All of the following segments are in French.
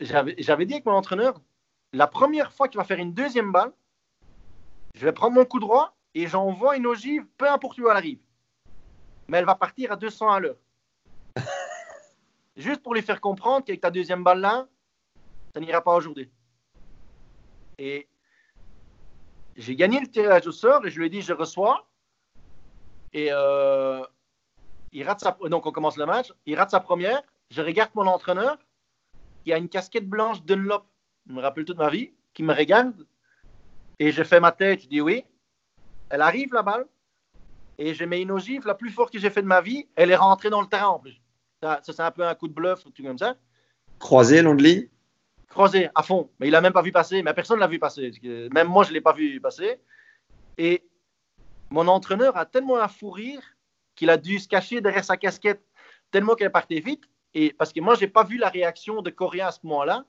j'avais dit avec mon entraîneur, la première fois qu'il va faire une deuxième balle, je vais prendre mon coup droit et j'envoie une ogive, peu importe où elle arrive. Mais elle va partir à 200 à l'heure. Juste pour lui faire comprendre qu'avec ta deuxième balle là, ça n'ira pas aujourd'hui. Et j'ai gagné le tirage au sort et je lui ai dit je reçois. Et euh, il rate sa, donc on commence le match. Il rate sa première. Je regarde mon entraîneur qui a une casquette blanche Dunlop. Je me rappelle toute ma vie. Qui me regarde. Et je fais ma tête. Je dis oui. Elle arrive la balle. Et je mets une ogive la plus forte que j'ai fait de ma vie. Elle est rentrée dans le terrain en plus. Ça, c'est un peu un coup de bluff ou tout comme ça. Croisé, long de ligne Croisé, à fond. Mais il n'a même pas vu passer. Mais personne ne l'a vu passer. Même moi, je ne l'ai pas vu passer. Et mon entraîneur a tellement un fou rire qu'il a dû se cacher derrière sa casquette tellement qu'elle partait vite. Et parce que moi, je n'ai pas vu la réaction de Coréen à ce moment-là.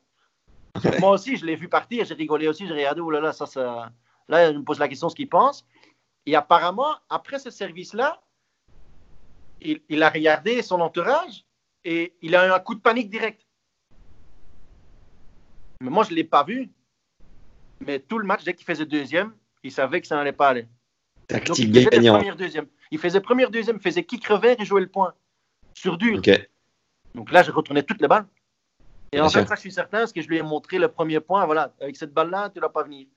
Moi aussi, je l'ai vu partir, j'ai rigolé aussi, j'ai regardé, oh là là, ça, ça. Là, il me pose la question ce qu'il pense. Et apparemment, après ce service-là, il, a regardé son entourage et il a eu un coup de panique direct. Mais moi, je ne l'ai pas vu. Mais tout le match, dès qu'il faisait deuxième, il savait que ça n'allait pas aller. Tactique il gagnant. deuxième. Il faisait première, deuxième, il faisait kick revers et jouait le point. Sur dur. Donc là, je retournais toutes les balles. Et en fait, ça, je suis certain, parce que je lui ai montré le premier point. Voilà, avec cette balle-là, tu ne vas pas venir.